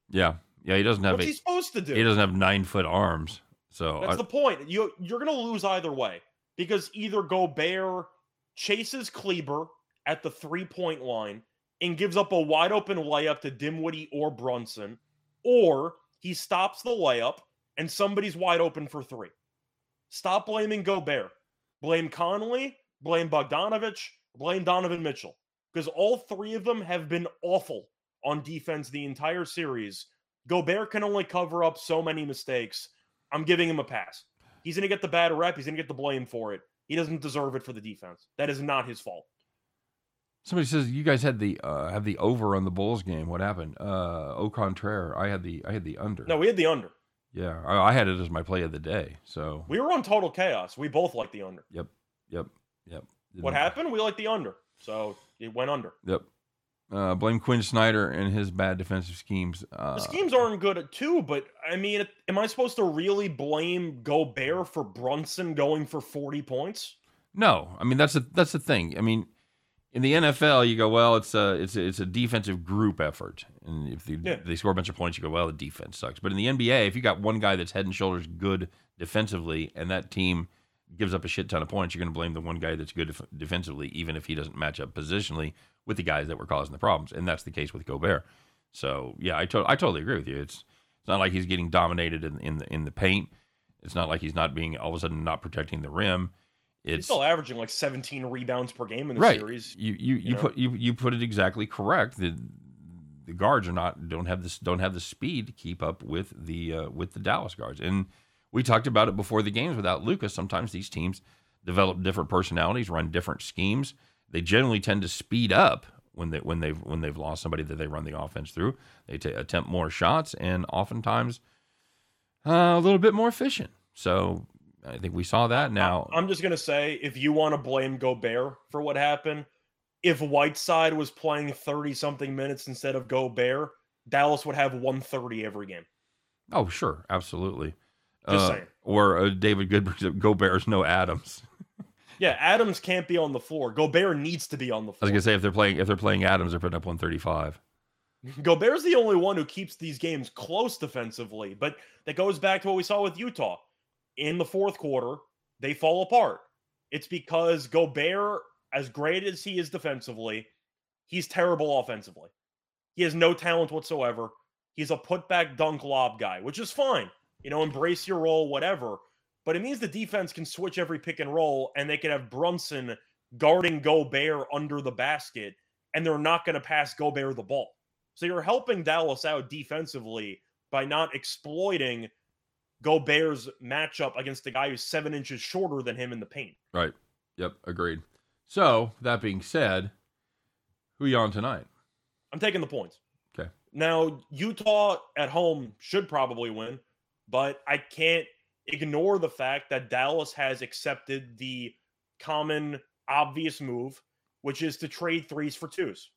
Yeah, yeah, he doesn't have. What's a, he supposed to do? He doesn't have nine foot arms, so that's I, the point. You you're gonna lose either way because either Gobert chases Kleber at the three point line and gives up a wide open layup to Dinwiddie or Brunson, or he stops the layup and somebody's wide open for three. Stop blaming Gobert. Blame Conley, blame Bogdanovich, blame Donovan Mitchell. Because all three of them have been awful on defense the entire series. Gobert can only cover up so many mistakes. I'm giving him a pass. He's going to get the bad rep. He's going to get the blame for it. He doesn't deserve it for the defense. That is not his fault. Somebody says you guys had the uh, have the over on the Bulls game. What happened? Uh, au contraire, I had the I had the under. No, we had the under. Yeah, I, I, had it as my play of the day. So we were on total chaos. We both like the under. Yep, yep, yep. Didn't what happened? We like the under, so it went under. Yep. Uh, blame Quin Snyder and his bad defensive schemes. Uh, the schemes aren't good at two, but I mean, am I supposed to really blame Gobert for Brunson going for forty points? No, I mean that's a that's the thing. I mean, in the NFL, you go, well, it's a it's a, it's a defensive group effort, and if they, yeah. they score a bunch of points, you go, well, the defense sucks. But in the NBA, if you got one guy that's head and shoulders good defensively, and that team gives up a shit ton of points, you're going to blame the one guy that's good def- defensively, even if he doesn't match up positionally with the guys that were causing the problems, and that's the case with Gobert. So yeah, I to- I totally agree with you. It's it's not like he's getting dominated in in the in the paint. It's not like he's not being all of a sudden not protecting the rim it's He's still averaging like 17 rebounds per game in the right. series. You you, you, you put you, you put it exactly correct. The the guards are not don't have this don't have the speed to keep up with the uh, with the Dallas guards. And we talked about it before the games without Lucas. Sometimes these teams develop different personalities, run different schemes. They generally tend to speed up when they when they've when they've lost somebody that they run the offense through. They t- attempt more shots and oftentimes uh, a little bit more efficient. So I think we saw that now. I'm just gonna say, if you want to blame Gobert for what happened, if Whiteside was playing 30 something minutes instead of Gobert, Dallas would have 130 every game. Oh, sure, absolutely. Just uh, saying. Or uh, David Goodberg, Gobert's no Adams. yeah, Adams can't be on the floor. Gobert needs to be on the floor. I was gonna say if they're playing if they're playing Adams, they're putting up 135. Gobert's the only one who keeps these games close defensively, but that goes back to what we saw with Utah in the fourth quarter, they fall apart. It's because Gobert, as great as he is defensively, he's terrible offensively. He has no talent whatsoever. He's a putback dunk lob guy, which is fine. You know, embrace your role, whatever. But it means the defense can switch every pick and roll and they can have Brunson guarding Gobert under the basket and they're not going to pass Gobert the ball. So you're helping Dallas out defensively by not exploiting Gobert's matchup against a guy who's seven inches shorter than him in the paint. Right. Yep. Agreed. So that being said, who you on tonight? I'm taking the points. Okay. Now Utah at home should probably win, but I can't ignore the fact that Dallas has accepted the common obvious move, which is to trade threes for twos.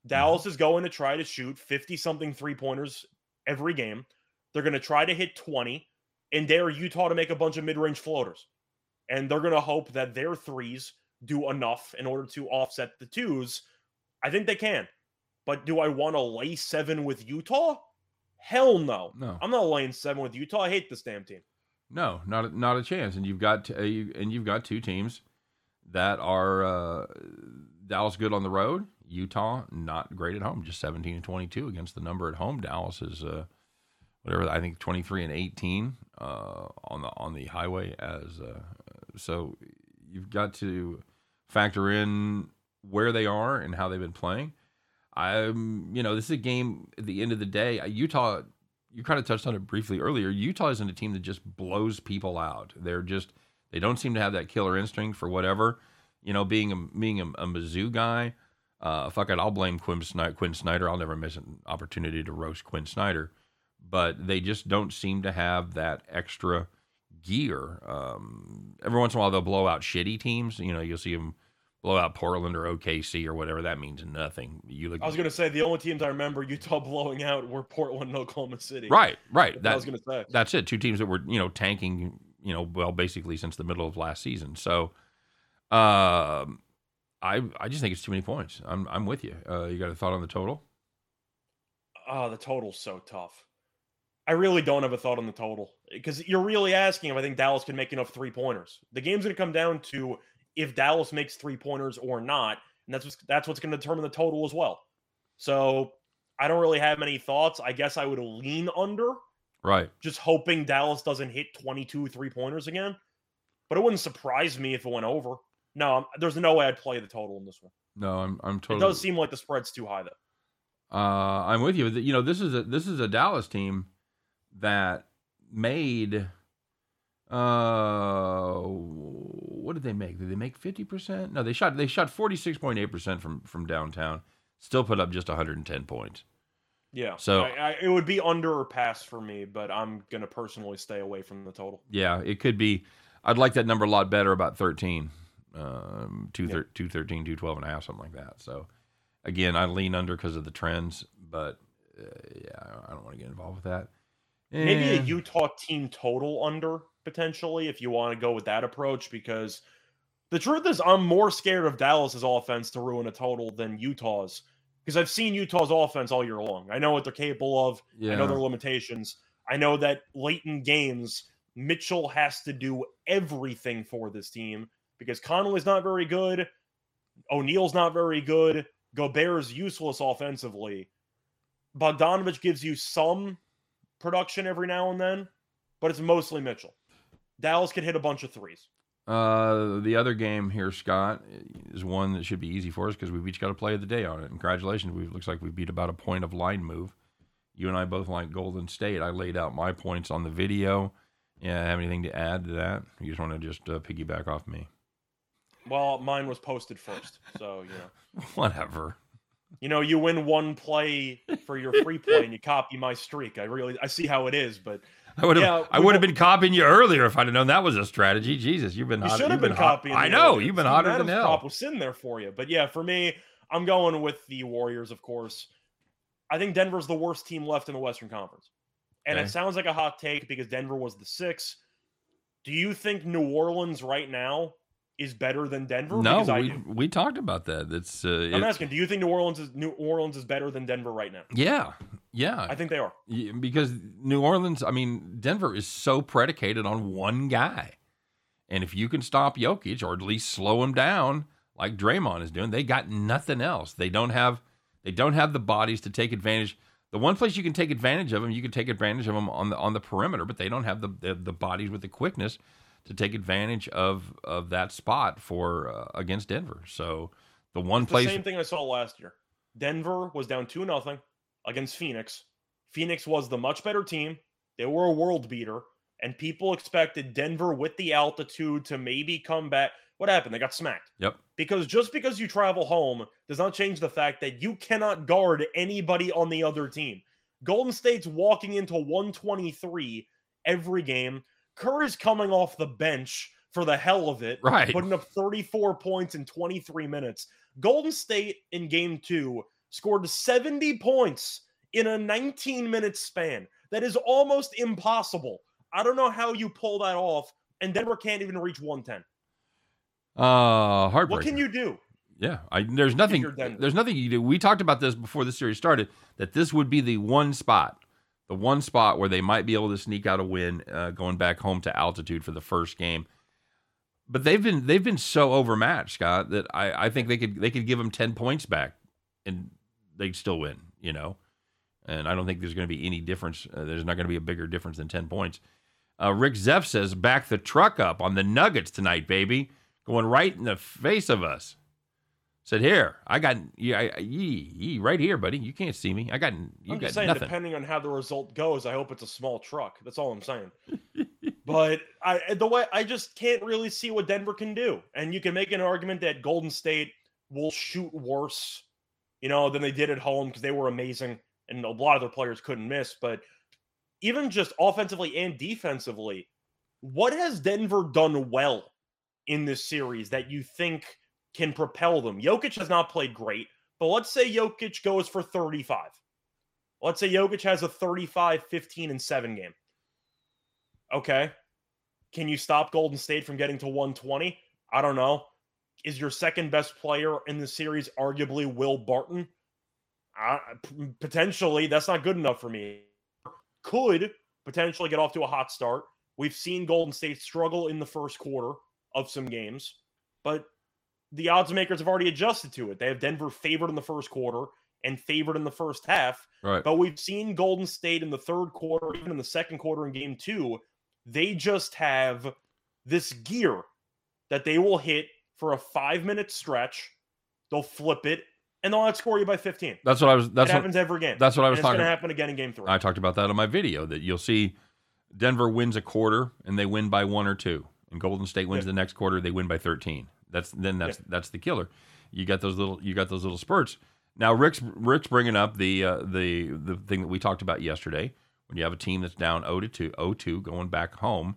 Mm-hmm. Dallas is going to try to shoot 50 something three pointers every game. They're going to try to hit 20 and dare Utah to make a bunch of mid range floaters. And they're going to hope that their threes do enough in order to offset the twos. I think they can. But do I want to lay seven with Utah? Hell no. No. I'm not laying seven with Utah. I hate this damn team. No, not a, not a chance. And you've got uh, you, and you've got two teams that are uh, Dallas good on the road, Utah not great at home, just 17 and 22 against the number at home. Dallas is uh, whatever I think 23 and 18 uh, on the on the highway as uh, so you've got to factor in where they are and how they've been playing. I'm you know this is a game at the end of the day Utah you kind of touched on it briefly earlier. Utah isn't a team that just blows people out. They're just they don't seem to have that killer instinct for whatever. You know, being a being a, a Mizzou guy, uh, fuck it, I'll blame Quin Snyder, Quin Snyder. I'll never miss an opportunity to roast Quin Snyder, but they just don't seem to have that extra gear. Um, every once in a while, they'll blow out shitty teams. You know, you'll see them blow out Portland or OKC or whatever. That means nothing. You look. I was gonna say the only teams I remember Utah blowing out were Portland and Oklahoma City. right, right. That, I was gonna say. that's it. Two teams that were you know tanking. You know, well, basically since the middle of last season. So, um, I I just think it's too many points. I'm I'm with you. Uh, you got a thought on the total? Oh, the total's so tough. I really don't have a thought on the total because you're really asking if I think Dallas can make enough three pointers. The game's going to come down to if Dallas makes three pointers or not, and that's what's, that's what's going to determine the total as well. So I don't really have many thoughts. I guess I would lean under, Right. just hoping Dallas doesn't hit 22 three pointers again. But it wouldn't surprise me if it went over. No, I'm- there's no way I'd play the total in this one. No, I'm I'm totally. It does seem like the spread's too high though. Uh, I'm with you. You know, this is a this is a Dallas team that made. Uh, what did they make? Did they make fifty percent? No, they shot they shot forty six point eight percent from from downtown. Still put up just 110 points. Yeah. So- I, I, it would be under or pass for me, but I'm gonna personally stay away from the total. Yeah, it could be. I'd like that number a lot better, about 13, um, two, Yeah. 213, 212 and a half, something like that. So, again, I lean under because of the trends, but uh, yeah, I don't want to get involved with that. Maybe a Utah team total under potentially if you want to go with that approach because the truth is I'm more scared of Dallas's offense to ruin a total than Utah's because I've seen Utah's offense all year long. I know what they're capable of. I know their limitations. I know that late in games, Mitchell has to do everything for this team because Conley's not very good. O'Neale's not very good. Gobert's useless offensively. Bogdanovich gives you some production every now and then, but it's mostly Mitchell. Dallas can hit a bunch of threes. Uh, the other game here, Scott, is one that should be easy for us because we've each got a play of the day on it. Congratulations. We looks like we beat about a point of line move. You and I both like Golden State. I laid out my points on the video. Yeah, have anything to add to that? You just want to just uh, piggyback off me? Well, mine was posted first, so you know, Whatever. You know, you win one play for your free play and you copy my streak. I really, I see how it is, but I would have. Yeah, I would have been copying you earlier if I'd have known that was a strategy. Jesus, you've been. you should have you've been, copying. I know earlier. you've been hotter than hell. Prop was sitting there for you, but yeah, for me, I'm going with the Warriors. Of course, I think Denver's the worst team left in the Western Conference, and Okay. it sounds like a hot take because Denver was the six. Do you think New Orleans right now is better than Denver? No, because I we we talked about that. It's. Uh, I'm it- asking, do you think New Orleans is New Orleans is better than Denver right now? yeah, yeah. I think they are. Because New Orleans, I mean, Denver is so predicated on one guy. And if you can stop Jokic or at least slow him down like Draymond is doing, they got nothing else. They don't have they don't have the bodies to take advantage. The one place you can take advantage of them, you can take advantage of them on the on the perimeter, but they don't have the the, the bodies with the quickness to take advantage of of that spot for uh, against Denver. So the one It's the place same thing I saw last year. Denver was down two nothing. against Phoenix. Phoenix was the much better team. They were a world beater, and people expected Denver with the altitude to maybe come back. What happened? They got smacked. Yep. Because just because you travel home does not change the fact that you cannot guard anybody on the other team. Golden State's walking into 123 every game. Curry's coming off the bench for the hell of it, Right. putting up 34 points in 23 minutes. Golden State in game two scored 70 points in a 19 minute span. That is almost impossible. I don't know how you pull that off, and Denver can't even reach 110. Uh, heartbreaker. What can you do? Yeah, I, there's nothing. There's nothing you do. We talked about this before the series started. That this would be the one spot, the one spot where they might be able to sneak out a win, uh, going back home to altitude for the first game. But they've been they've been so overmatched, Scott, that I, I think they could they could give them ten points back, and they'd still win. You know, and I don't think there's going to be any difference. Uh, there's not going to be a bigger difference than ten points. Uh, Rick Zeff says, "Back the truck up on the Nuggets tonight, baby, going right in the face of us." Said, "Here, I got yeah, I, yee, yee, right here, buddy. You can't see me. I got you I'm got just saying, nothing." depending on how the result goes, I hope it's a small truck. That's all I'm saying. but I the way I just can't really see what Denver can do. And you can make an argument that Golden State will shoot worse, you know, than they did at home because they were amazing and a lot of their players couldn't miss. But even just offensively and defensively, what has Denver done well in this series that you think can propel them? Jokic has not played great, but let's say Jokic goes for 35. Let's say Jokic has a 35, 15, and 7 game. Okay. Can you stop Golden State from getting to 120? I don't know. Is your second best player in the series arguably Will Barton? Potentially, that's not good enough for me. Could potentially get off to a hot start. We've seen Golden State struggle in the first quarter of some games, but the odds makers have already adjusted to it. They have Denver favored in the first quarter and favored in the first half. right. But we've seen Golden State in the third quarter, even in the second quarter in game two, they just have this gear that they will hit for a five minute stretch. They'll flip it and they'll outscore you by 15. That's what I was. That's it what, happens every game. that's what I was and it's going talking. to happen again in game three. I talked about that on my video. That you'll see, Denver wins a quarter and they win by one or two, and Golden State wins Yeah. the next quarter. They win by thirteen. That's then that's that's the killer. You got those little you got those little spurts. Now Rick's Rick's bringing up the uh, the the thing that we talked about yesterday. When you have a team that's down 0 to 2, 0-2 going back home,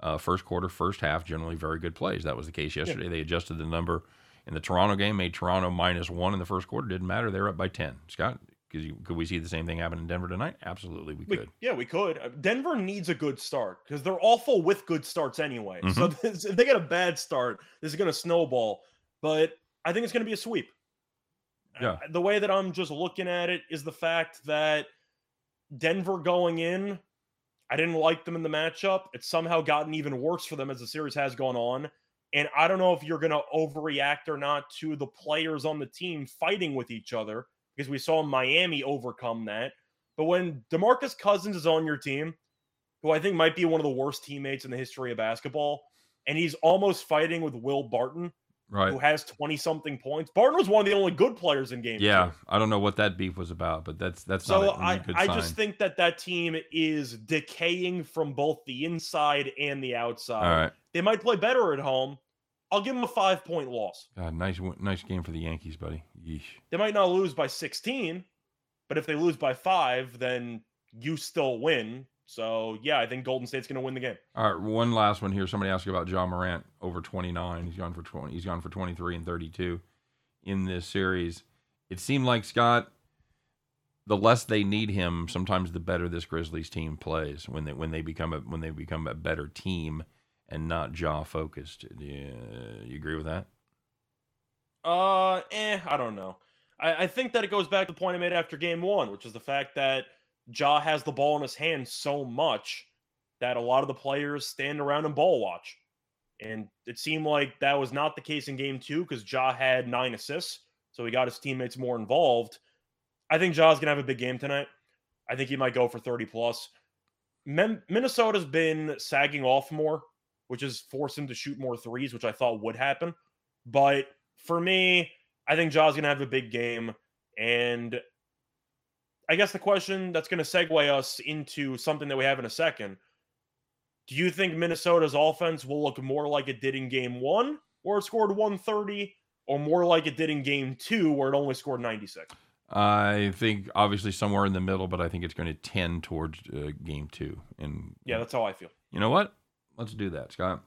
uh, first quarter, first half, generally very good plays. That was the case yesterday. They adjusted the number in the Toronto game, made Toronto minus one in the first quarter. Didn't matter. They were up by ten. Scott, could you could we see the same thing happen in Denver tonight? Absolutely, we We- could. yeah, we could. Uh, Denver needs a good start because they're awful with good starts anyway. So Mm-hmm. this, if they get a bad start, this is going to snowball. But I think it's going to be a sweep. Yeah. Uh, The way that I'm just looking at it is the fact that Denver going in, I didn't like them in the matchup. It's somehow gotten even worse for them as the series has gone on. And I don't know if you're going to overreact or not to the players on the team fighting with each other because we saw Miami overcome that. But when DeMarcus Cousins is on your team, who I think might be one of the worst teammates in the history of basketball, and he's almost fighting with Will Barton, Right. who has 20 something points. Barton was one of the only good players in game. Yeah, two. I don't know what that beef was about, but that's that's So not a I, sign. just think that that team is decaying from both the inside and the outside. Right. They might play better at home. I'll give them a five point loss. God, nice nice game for the Yankees, buddy. Yeesh. They might not lose by 16, but if they lose by five, then you still win. So yeah, I think Golden State's going to win the game. All right, one last one here. Somebody asked about Ja Morant over 29. He's gone for 20. He's gone for 23 and 32 in this series. It seemed like Scott the less they need him, sometimes the better this Grizzlies team plays when they when they become a when they become a better team and not Ja focused. Yeah, you agree with that? Uh, eh, I don't know. I, I think that it goes back to the point I made after game one, which is the fact that Ja has the ball in his hand so much that a lot of the players stand around and ball watch. And it seemed like that was not the case in game two because Ja had nine assists. So he got his teammates more involved. I think Ja's going to have a big game tonight. I think he might go for 30 plus. Min- Minnesota's been sagging off more, which is forced him to shoot more threes, which I thought would happen. But for me, I think Ja's going to have a big game. And I guess the question that's going to segue us into something that we have in a second. Do you think Minnesota's offense will look more like it did in game one, where it scored 130, or more like it did in game two, where it only scored 96? I think obviously somewhere in the middle, but I think it's going to tend towards uh, game two. And Yeah, that's how I feel. you know what? Let's do that, Scott.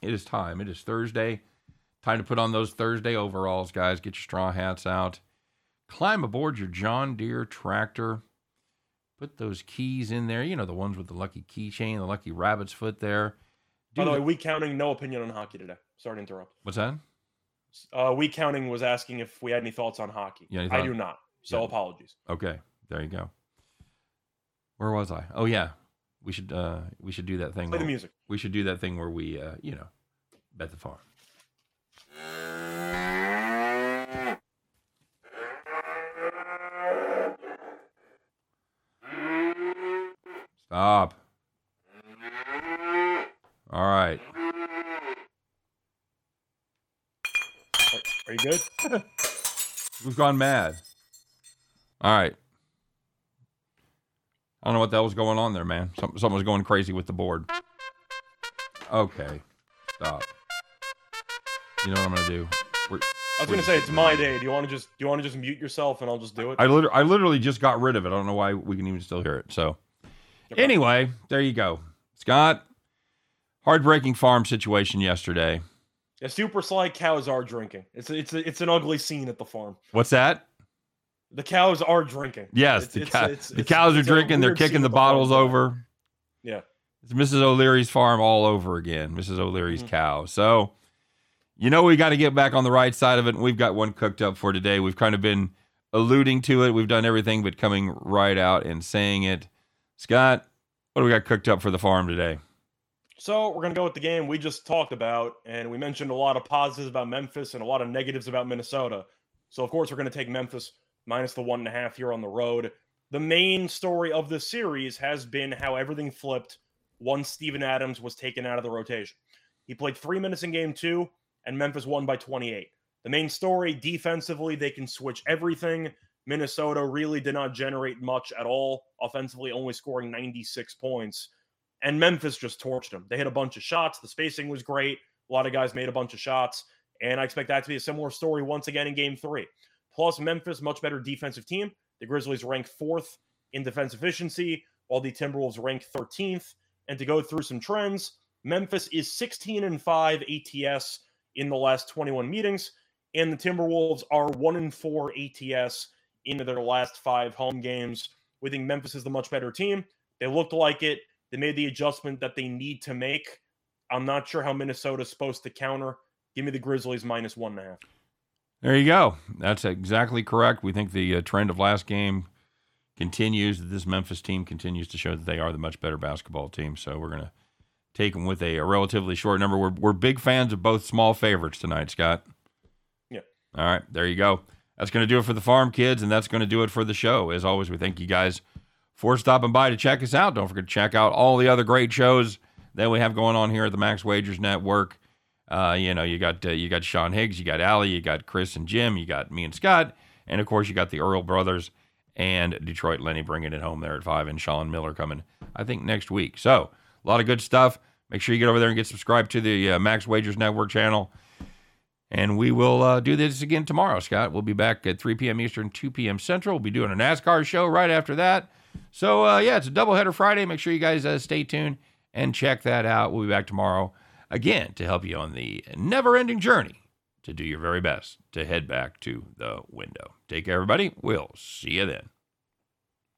It is time. It is Thursday. Time to put on those Thursday overalls, guys. Get your straw hats out. Climb aboard your John Deere tractor. Put those keys in there. You know, the ones with the lucky keychain, the lucky rabbit's foot there. By Do the way, the- we counting no opinion on hockey today. Sorry to interrupt. What's that? Uh, we counting was asking if we had any thoughts on hockey. Yeah, I do not. So Yeah. apologies. Okay, there you go. Where was I? Oh yeah, we should uh we should do that thing. Play the where- music. We should do that thing where we uh you know bet the farm. Stop. All right. Are you good? We've gone mad. All right. I don't know what the hell was going on there, man. Something, something was going crazy with the board. Okay. Stop. You know what I'm going to do? We're, I was gonna say it's my day. Do you want to just do you want to just mute yourself and I'll just do it? I, liter- I literally just got rid of it. I don't know why we can even still hear it. So, Okay. anyway, there you go. Scott, heartbreaking farm situation yesterday. Yeah, super sly cows are drinking. It's it's it's an ugly scene at the farm. What's that? The cows are drinking. Yes, It's- the, it's- cow- it's- the cows are drinking. They're kicking the bottles over. Yeah. It's Mrs. O'Leary's farm all over again. Mrs. O'Leary's Mhm. cow. So, you know, we got to get back on the right side of it. And we've got one cooked up for today. We've kind of been alluding to it. We've done everything but coming right out and saying it. Scott, what do we got cooked up for the farm today? So we're gonna go with the game we just talked about, and we mentioned a lot of positives about Memphis and a lot of negatives about Minnesota. So of course we're gonna take Memphis minus the one and a half here on the road. The main story of this series has been how everything flipped once Steven Adams was taken out of the rotation. He played three minutes in game two, and Memphis won by 28. The main story defensively, they can switch everything. Minnesota really did not generate much at all offensively, only scoring 96 points and Memphis just torched them. They hit a bunch of shots. The spacing was great. A lot of guys made a bunch of shots, and I expect that to be a similar story once again in Game Three. Plus, Memphis much better defensive team. The Grizzlies rank fourth in defense efficiency, while the Timberwolves rank 13th. And to go through some trends, Memphis is 16 and five ATS in the last 21 meetings, and the Timberwolves are one and four ATS in their last five home games. We think Memphis is the much better team. They looked like it. They made the adjustment that they need to make. I'm not sure how Minnesota's supposed to counter. Give me the Grizzlies minus one and a half. There you go. That's exactly correct. We think the uh, trend of last game continues. That this Memphis team continues to show that they are the much better basketball team. So we're going to take them with a, a relatively short number. We're, we're big fans of both small favorites tonight, Scott. Yeah. All right. There you go. That's going to do it for the farm kids, and that's going to do it for the show. As always, we thank you guys for stopping by to check us out. Don't forget to check out all the other great shows that we have going on here at the Max Wagers Network. Uh, you know, you got uh, you got Sean Higgs, you got Allie, you got Chris and Jim, you got me and Scott, and of course you got the Earl brothers and Detroit Lenny bringing it home there at five, and Sean Miller coming, I think next week. So a lot of good stuff. Make sure you get over there and get subscribed to the uh, Max Wagers Network channel. And we will uh, do this again tomorrow, Scott. We'll be back at 3 p.m. Eastern, 2 p.m. Central. We'll be doing a NASCAR show right after that. So, uh, yeah, it's a doubleheader Friday. Make sure you guys uh, stay tuned and check that out. We'll be back tomorrow again to help you on the never ending journey to do your very best to head back to the window. Take care, everybody. We'll see you then.